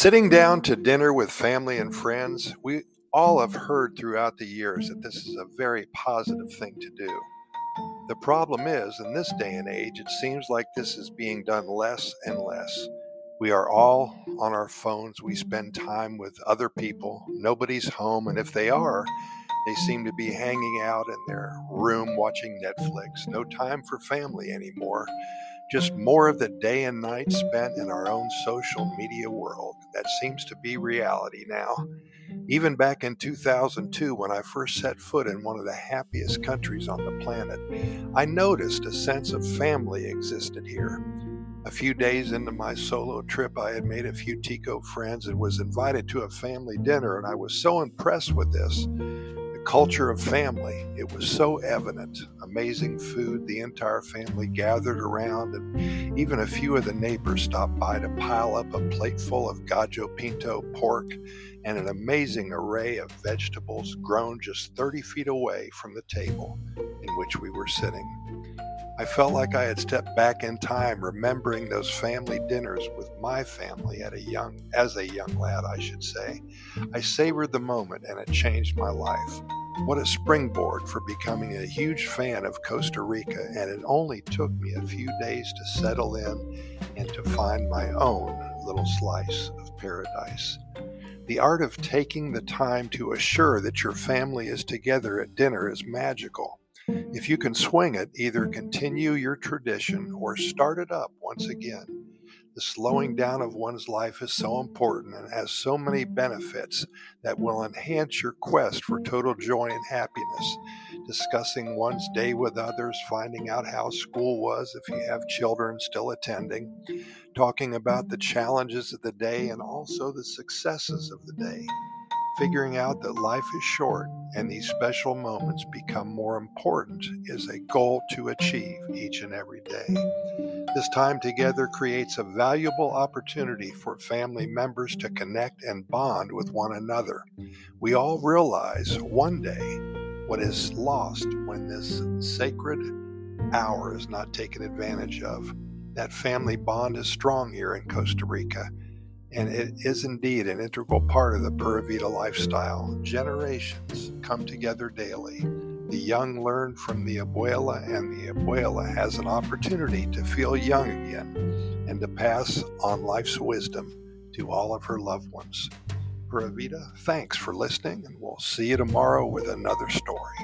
Sitting down to dinner with family and friends, we all have heard throughout the years that this is a very positive thing to do. The problem is, in this day and age, it seems like this is being done less and less. We are all on our phones. We spend time with other people. Nobody's home, and if they are, they seem to be hanging out in their room watching Netflix. No time for family anymore. Just more of the day and night spent in our own social media world. That seems to be reality now. Even back in 2002, when I first set foot in one of the happiest countries on the planet, I noticed a sense of family existed here. A few days into my solo trip, I had made a few Tico friends and was invited to a family dinner, and I was so impressed with this culture of family. It was so evident. Amazing food. The entire family gathered around, and even a few of the neighbors stopped by to pile up a plateful of gallo pinto pork and an amazing array of vegetables grown just 30 feet away from the table in which we were sitting. I felt like I had stepped back in time, remembering those family dinners with my family at a young, as a young lad, I should say. I savored the moment, and it changed my life. What a springboard for becoming a huge fan of Costa Rica, and it only took me a few days to settle in and to find my own little slice of paradise. The art of taking the time to assure that your family is together at dinner is magical. If you can swing it, either continue your tradition or start it up once again. The slowing down of mm. one's life is so important and has so many benefits that will enhance your quest for total joy and happiness. Discussing one's day with others, finding out how school was if you have children still attending, talking about the challenges of the day and also the successes of the day figuring out that life is short and these special moments become more important is a goal to achieve each and every day. This time together creates a valuable opportunity for family members to connect and bond with one another. We all realize one day what is lost when this sacred hour is not taken advantage of. That family bond is strong here in Costa Rica and it is indeed an integral part of the Pura Vida lifestyle. Generations come together daily. The young learn from the abuela, and the abuela has an opportunity to feel young again and to pass on life's wisdom to all of her loved ones. Pura Vida, thanks for listening, and we'll see you tomorrow with another story.